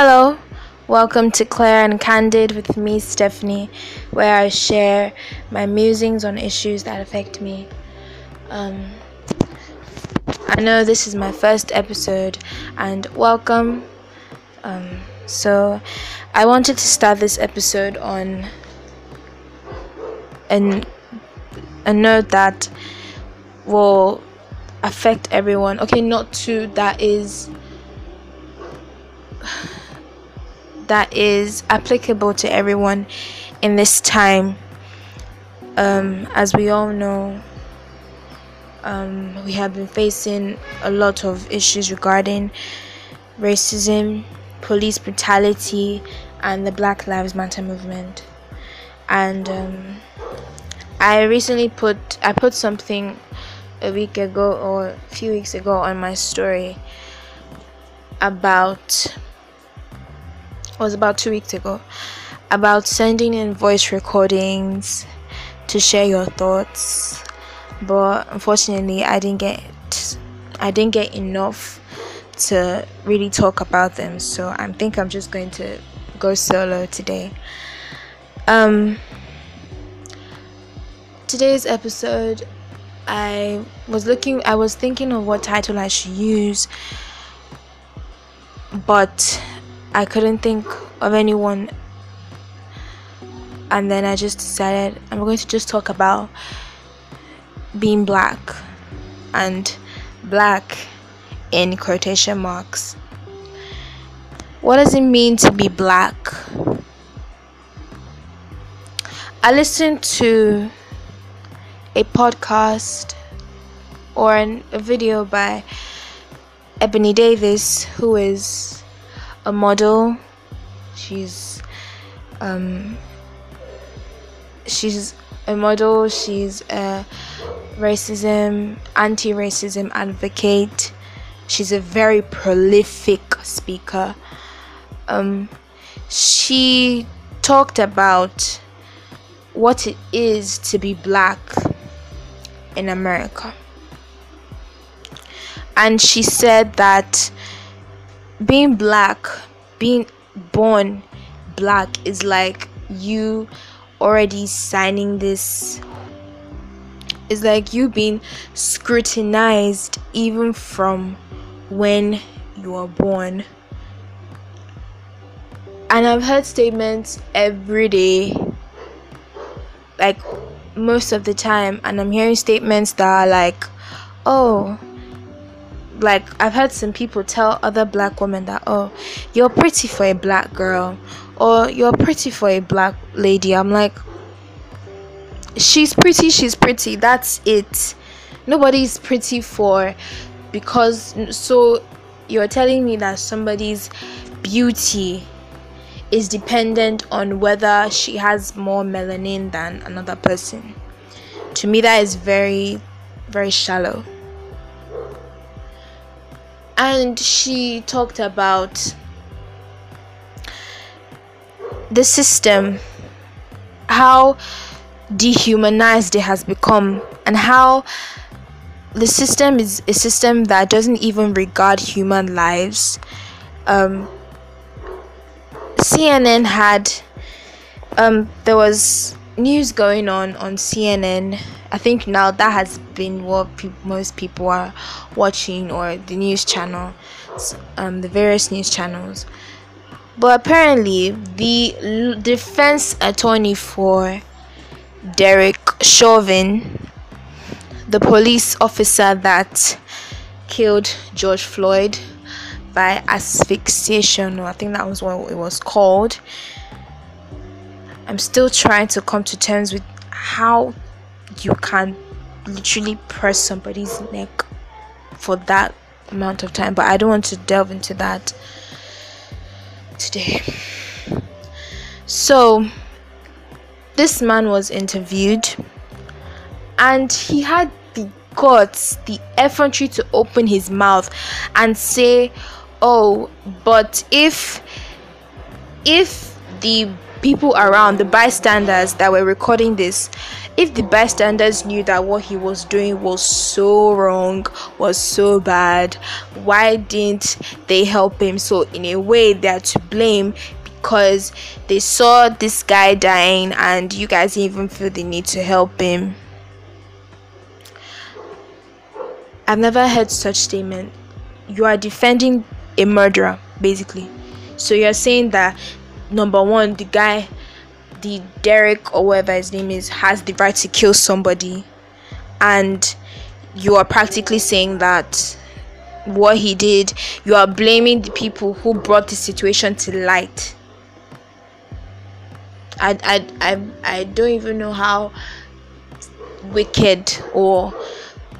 Hello, welcome to Claire and Candid with me, Stephanie, where I share my musings on issues that affect me. Um, I know this is my first episode, and welcome. Um, so, I wanted to start this episode on an, a note that will affect everyone. Okay, not to that is that is applicable to everyone in this time. Um, as we all know, um, we have been facing a lot of issues regarding racism, police brutality, and the Black Lives Matter movement. And um, I recently put I put something a week ago or a few weeks ago on my story about was about two weeks ago. About sending in voice recordings to share your thoughts. But unfortunately i didn't get i didn't get enough to really talk about them. So i think i'm just going to go solo today. Um today's episode i was looking i was thinking of what title i should use but I couldn't think of anyone. And then I just decided I'm going to just talk about being black and black in quotation marks. What does it mean to be black? I listened to a podcast or an, a video by Ebonee Davis, who is a model. She's um, she's a model. She's a racism, anti-racism advocate. She's a very prolific speaker. Um, she talked about what it is to be black in America. And she said that being black, being born black is like you already signing this. It's like you being scrutinized even from when you are born. And i've heard statements every day like most of the time. And i'm hearing statements that are like oh like I've heard some people tell other black women that oh you're pretty for a black girl or you're pretty for a black lady. I'm like she's pretty, she's pretty. That's it. Nobody's pretty for because so you're telling me that somebody's beauty is dependent on whether she has more melanin than another person. To me that is very very shallow and she talked about the system how dehumanized it has become and how the system is a system that doesn't even regard human lives. Um, cnn had um, there was news going on on cnn I think now that has been what pe- most people are watching or the news channel, um, the various news channels. But apparently, the defense attorney for Derek Chauvin, the police officer that killed George Floyd by asphyxiation, I think that was what it was called. I'm still trying to come to terms with how you can't literally press somebody's neck for that amount of time but i don't want to delve into that today. So this man was interviewed and he had the guts the effrontery to open his mouth and say oh but if if the people around the bystanders that were recording this if the bystanders knew that what he was doing was so wrong, was so bad, why didn't they help him? So, in a way, they're to blame because they saw this guy dying and you guys even feel the need to help him. I've never heard such statement. You are defending a murderer, basically. So you're saying that number one, the guy, the Derek or whatever his name is, has the right to kill somebody, and you are practically saying that what he did, you are blaming the people who brought the situation to light. I, I, I, I don't even know how wicked or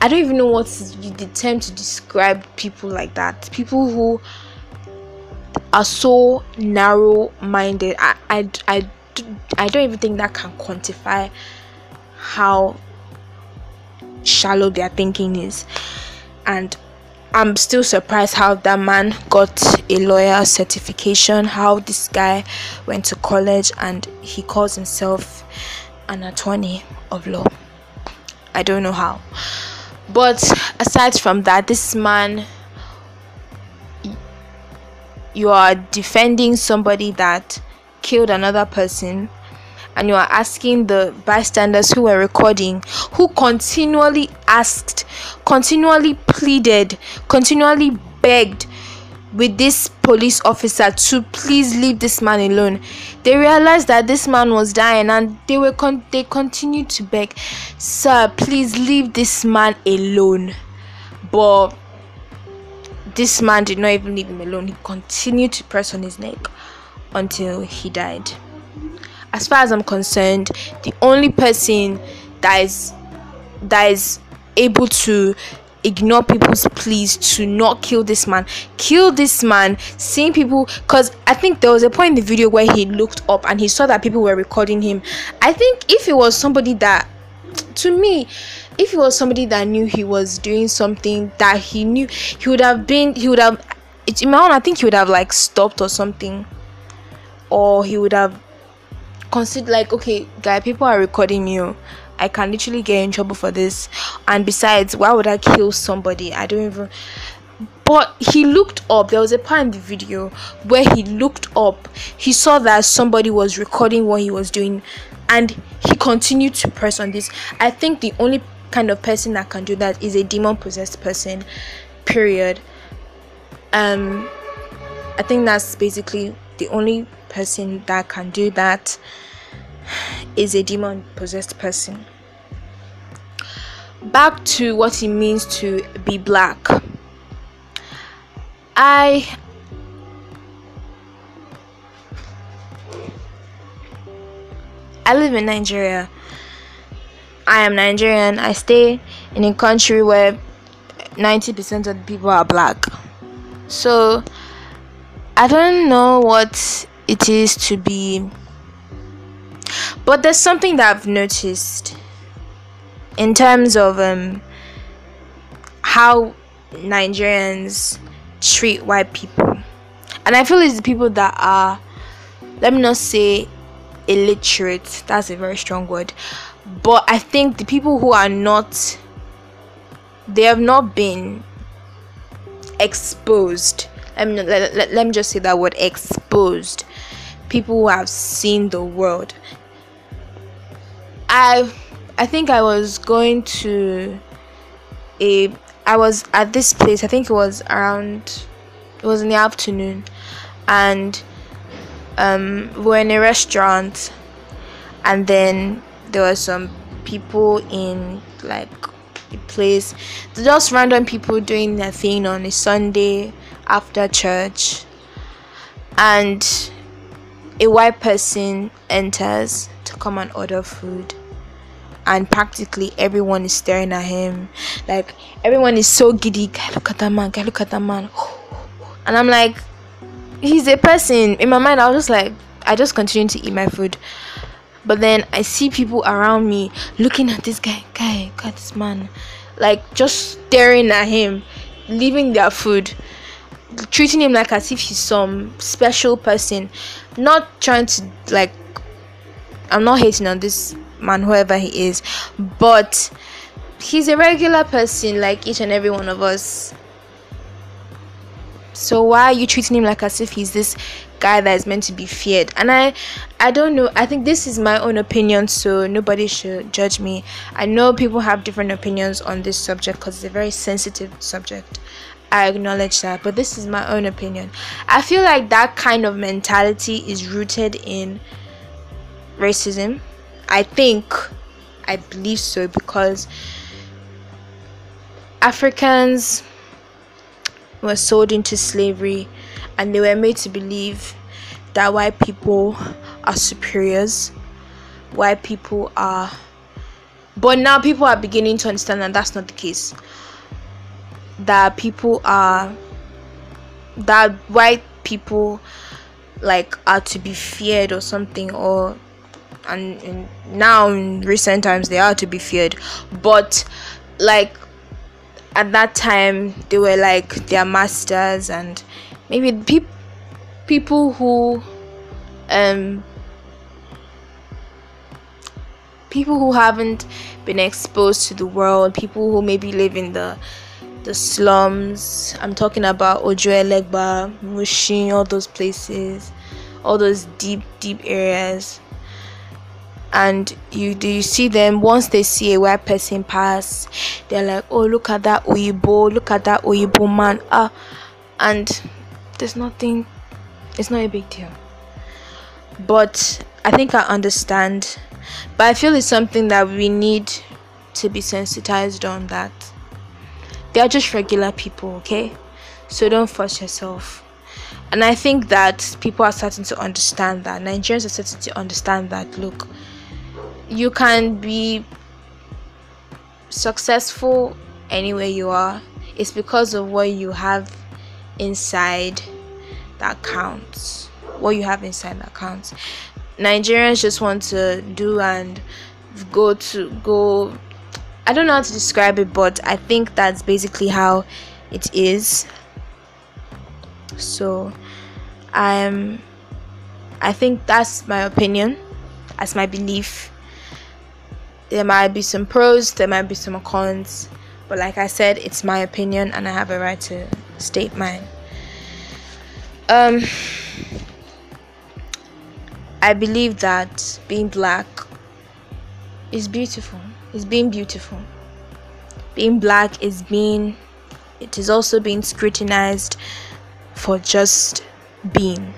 I don't even know what's the term to describe people like that. People who are so narrow minded. I, I, I, I don't even think that can quantify how shallow their thinking is. And I'm still surprised how that man got a lawyer certification, how this guy went to college and he calls himself an attorney of law. I don't know how. But aside from that, this man, you are defending somebody that killed another person and you are asking the bystanders who were recording, who continually asked, continually pleaded, continually begged with this police officer to please leave this man alone. They realized that this man was dying and they were con- they continued to beg, "Sir, please leave this man alone." But this man did not even leave him alone. He continued to press on his neck until he died. As far as I'm concerned, the only person that is that is able to ignore people's pleas to not kill this man kill this man seeing people because i think there was a point in the video where he looked up and he saw that people were recording him i think if it was somebody that to me if it was somebody that knew he was doing something that he knew he would have been he would have it's in my own i think he would have like stopped or something or he would have considered like okay guy people are recording you I can literally get in trouble for this. And besides, why would I kill somebody? I don't even. But he looked up. There was a part in the video where he looked up. He saw that somebody was recording what he was doing, and he continued to press on this. I think the only kind of person that can do that is a demon possessed person. Period. Um, I think that's basically the only person that can do that is a demon possessed person. Back to what it means to be black. I I live in Nigeria. I am Nigerian. I stay in a country where 90% of the people are black. So I don't know what it is to be but there's something that I've noticed in terms of um, how Nigerians treat white people. And I feel it's the people that are, let me not say illiterate, that's a very strong word, but I think the people who are not, they have not been exposed. Let me, let, let, let me just say that word exposed. People who have seen the world. I I think I was going to a I was at this place. I think it was around it was in the afternoon and um we were in a restaurant and then there were some people in like a place just random people doing their thing on a Sunday after church and a white person enters to come and order food. And practically everyone is staring at him. Like everyone is so giddy. Guy look at that man look at that man. And i'm like he's a person. In my mind i was just like i just continue to eat my food. But then i see people around me looking at this guy guy look at this man. Like just staring at him leaving their food treating him like as if he's some special person not trying to like i'm not hating on this man, whoever he is. But he's a regular person like each and every one of us. So why are you treating him like as if he's this guy that is meant to be feared? And I I don't know. I think this is my own opinion, so nobody should judge me. I know people have different opinions on this subject because it's a very sensitive subject. I acknowledge that, but this is my own opinion. I feel like that kind of mentality is rooted in racism. I think, I believe so because Africans were sold into slavery and they were made to believe that white people are superiors, white people are. But now people are beginning to understand that that's not the case that people are that white people like are to be feared or something or and, and now in recent times they are to be feared. But like at that time they were like their masters and maybe pe- people who um people who haven't been exposed to the world people who maybe live in the the slums. I'm talking about Ojuelegba, Mushin, all those places, all those deep, deep areas. And you do you see them once they see a white person pass, they're like, Oh look at that Oyibo, look at that Oyibo man. Ah and there's nothing it's not a big deal. But I think I understand. But I feel it's something that we need to be sensitized on that they are just regular people, okay? So don't force yourself. And I think that people are starting to understand that. Nigerians are starting to understand that. Look, you can be successful anywhere you are. It's because of what you have inside that counts. What you have inside that counts. Nigerians just want to do and go to go I don't know how to describe it, but I think that's basically how it is. So, I'm. I think that's my opinion. That's my belief. There might be some pros, there might be some cons, but like I said, it's my opinion, and I have a right to state mine. Um, I believe that being black is beautiful is being beautiful. Being black is being, it is also being scrutinized for just being.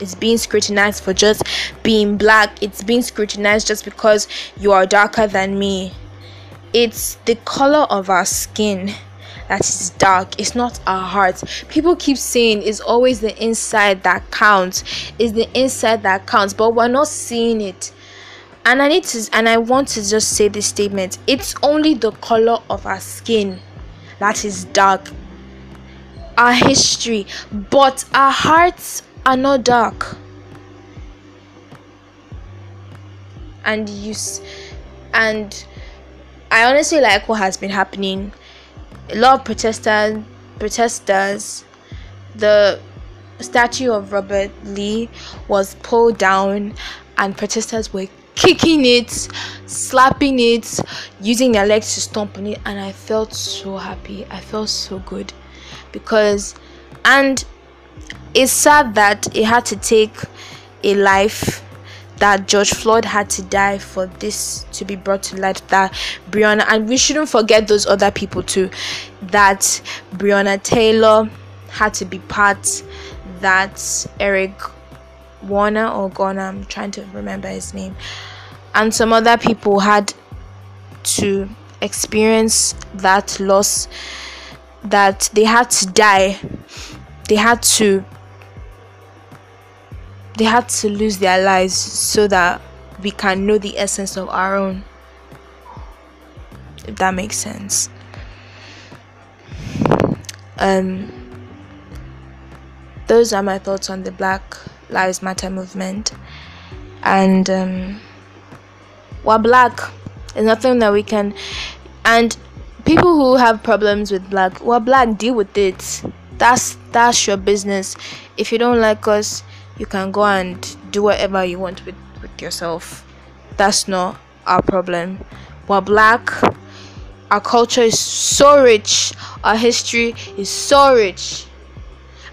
It's being scrutinized for just being black. It's being scrutinized just because you are darker than me. It's the color of our skin that is dark. It's not our hearts. People keep saying it's always the inside that counts. It's the inside that counts, but we're not seeing it and i need to and i want to just say this statement. It's only the color of our skin that is dark. Our history. But our hearts are not dark. And you and i honestly like what has been happening. A lot of protesters protesters the statue of robert lee was pulled down and protesters were kicking it, slapping it, using their legs to stomp on it, and I felt so happy. I felt so good because, and it's sad that it had to take a life that George Floyd had to die for this to be brought to light. That Breonna, and we shouldn't forget those other people too. That Breonna Taylor had to be part. That Eric Warner or Garner, I'm trying to remember his name, and some other people had to experience that loss, that they had to die, they had to they had to lose their lives so that we can know the essence of our own. If that makes sense. Um, those are my thoughts on the Black Lives Matter movement. And um, we're black. There's nothing that we can. And people who have problems with black, we're black. Deal with it. That's that's your business. If you don't like us, you can go and do whatever you want with with yourself. That's not our problem. We're black. Our culture is so rich. Our history is so rich.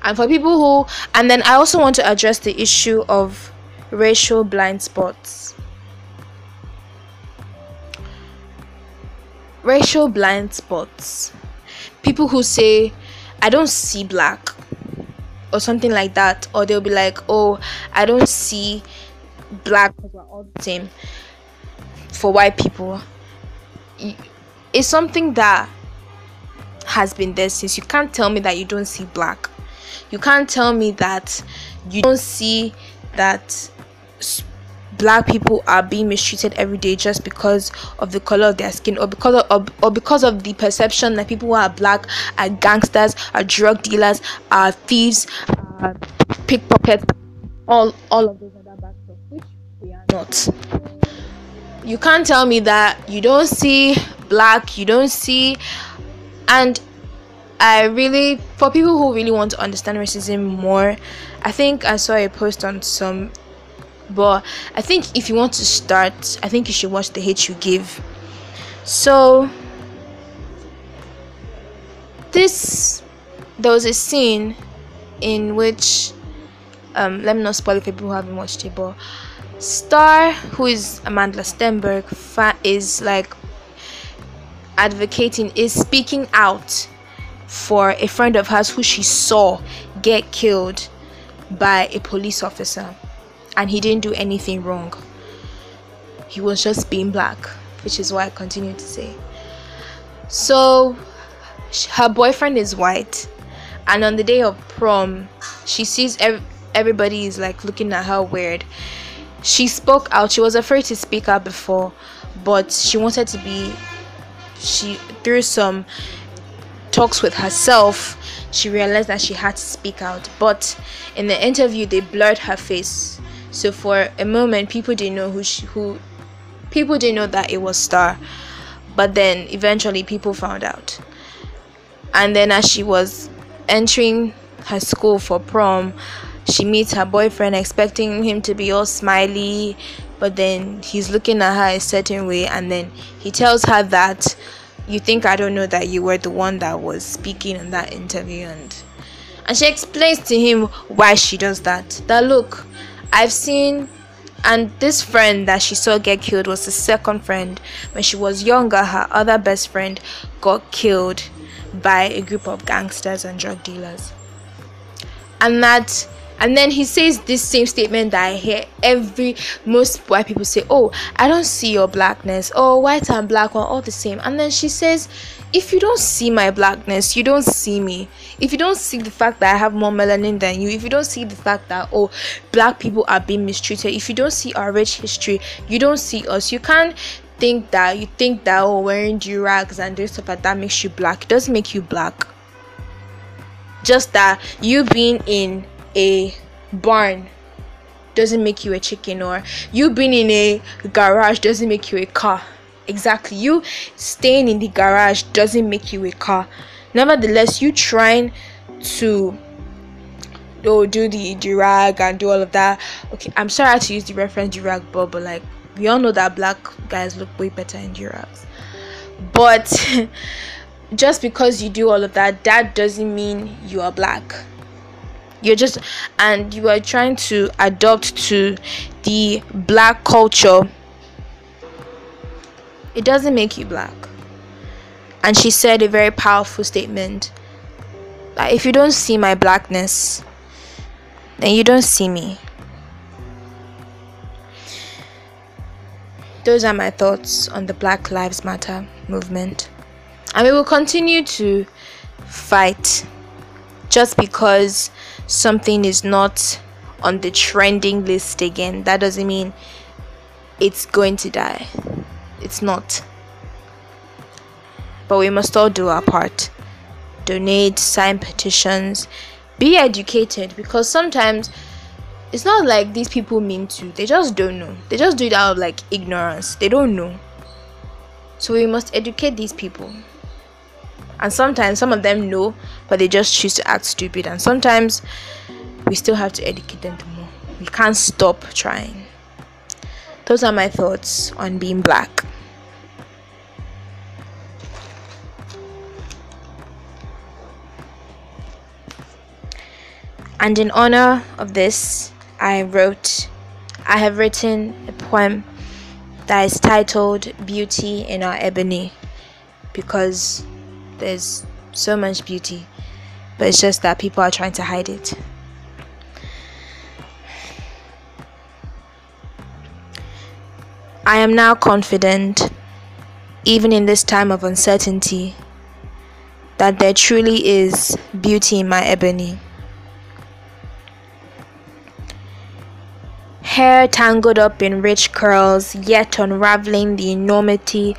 And for people who, and then I also want to address the issue of racial blind spots. Racial blind spots. People who say, I don't see black, or something like that, or they'll be like, Oh, I don't see black because we're all the same. For white people, it's something that has been there since. You can't tell me that you don't see black. You can't tell me that you don't see that black people are being mistreated every day just because of the color of their skin or because of or, because of the perception that people who are black are gangsters are drug dealers are thieves are pickpockets all all of those other bad stuff which we are not. You can't tell me that you don't see black you don't see and i really for people who really want to understand racism more i think i saw a post on some but i think if you want to start i think you should watch the hate you give. So this there was a scene in which um let me not spoil it for people who haven't watched it but star who is Amandla Stenberg is like advocating is speaking out for a friend of hers who she saw get killed by a police officer and he didn't do anything wrong. He was just being black which is why i continue to say. So her boyfriend is white. And on the day of prom she sees ev- everybody is like looking at her weird. She spoke out. She was afraid to speak out before but she wanted to be she through some talks with herself she realized that she had to speak out. But in the interview they blurred her face so for a moment people didn't know who she, who people didn't know that it was star. But then eventually people found out. And then as she was entering her school for prom she meets her boyfriend expecting him to be all smiley. But then he's looking at her a certain way. And then he tells her that you think I don't know that you were the one that was speaking in that interview. And and she explains to him why she does that. That look I've seen and this friend that she saw get killed was the second friend. When she was younger her other best friend got killed by a group of gangsters and drug dealers. And that and then he says this same statement that I hear every most white people say, Oh, I don't see your blackness. Oh, white and black are all the same. And then she says, If you don't see my blackness, you don't see me. If you don't see the fact that I have more melanin than you, if you don't see the fact that oh black people are being mistreated, if you don't see our rich history, you don't see us. You can't think that you think that oh wearing rags and doing stuff like that makes you black. It doesn't make you black. Just that you being in a barn doesn't make you a chicken or you being in a garage doesn't make you a car. Exactly. You staying in the garage doesn't make you a car. Nevertheless you trying to oh, do the drag and do all of that. Okay i'm sorry to use the reference drag but, but like we all know that black guys look way better in durags but just because you do all of that that doesn't mean you are black you're just and you are trying to adopt to the black culture. It doesn't make you black. And she said a very powerful statement. That if you don't see my blackness then you don't see me. Those are my thoughts on the black lives matter movement. And we will continue to fight just because something is not on the trending list again, that doesn't mean it's going to die. It's not. But we must all do our part. Donate, sign petitions, be educated because sometimes it's not like these people mean to. They just don't know. They just do it out of like ignorance. They don't know. So we must educate these people and sometimes some of them know but they just choose to act stupid. And sometimes we still have to educate them more. We can't stop trying. Those are my thoughts on being black. And in honor of this, I wrote, I have written a poem that is titled Beauty in Our Ebony because there's so much beauty, but it's just that people are trying to hide it. I am now confident, even in this time of uncertainty, that there truly is beauty in my ebony. Hair tangled up in rich curls, yet unraveling the enormity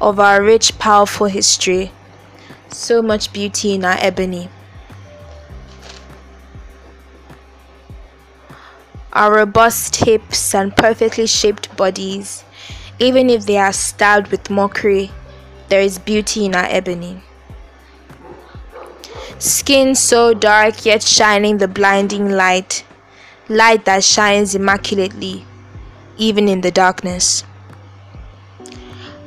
of our rich, powerful history. So much beauty in our ebony. Our robust hips and perfectly shaped bodies even if they are styled with mockery, there is beauty in our ebony. Skin so dark yet shining the blinding light, light that shines immaculately, even in the darkness.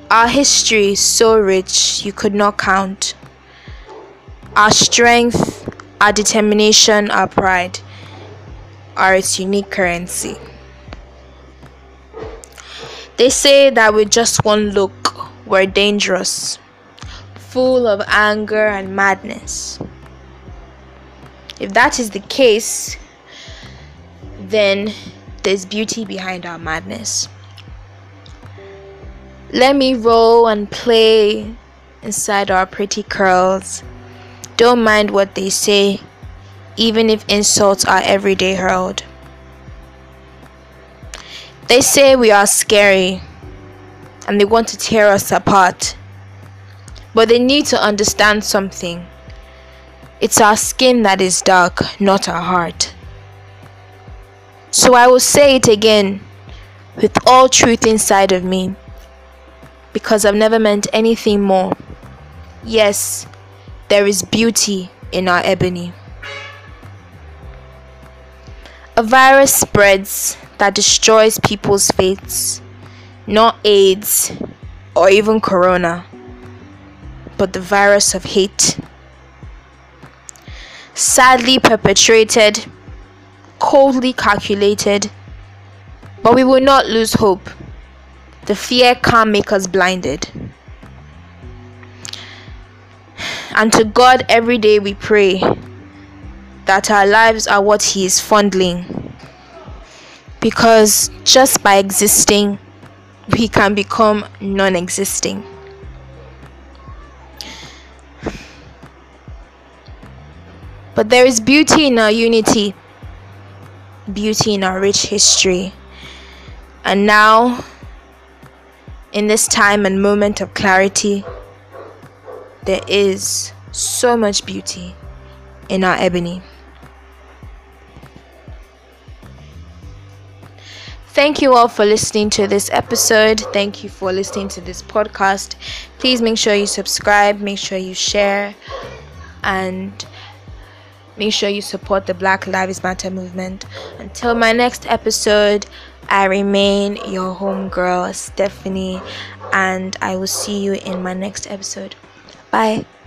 Our history so rich you could not count. Our strength, our determination, our pride are its unique currency. They say that with just one look, we're dangerous, full of anger and madness. If that is the case, then there's beauty behind our madness. Let me roll and play inside our pretty curls. Don't mind what they say, even if insults are every day hurled. They say we are scary and they want to tear us apart. But they need to understand something. It's our skin that is dark, not our heart. So I will say it again with all truth inside of me because I've never meant anything more. Yes, there is beauty in our ebony. A virus spreads that destroys people's faiths, not AIDS or even corona, but the virus of hate. Sadly perpetrated, coldly calculated, but we will not lose hope. The fear can't make us blinded. And to God every day we pray that our lives are what He is fondling because just by existing, we can become non existing. But there is beauty in our unity, beauty in our rich history. And now, in this time and moment of clarity, there is so much beauty in our ebony. Thank you all for listening to this episode. Thank you for listening to this podcast. Please make sure you subscribe, make sure you share, and make sure you support the Black Lives Matter movement. Until my next episode, I remain your homegirl, Stephanie, and I will see you in my next episode. 拜。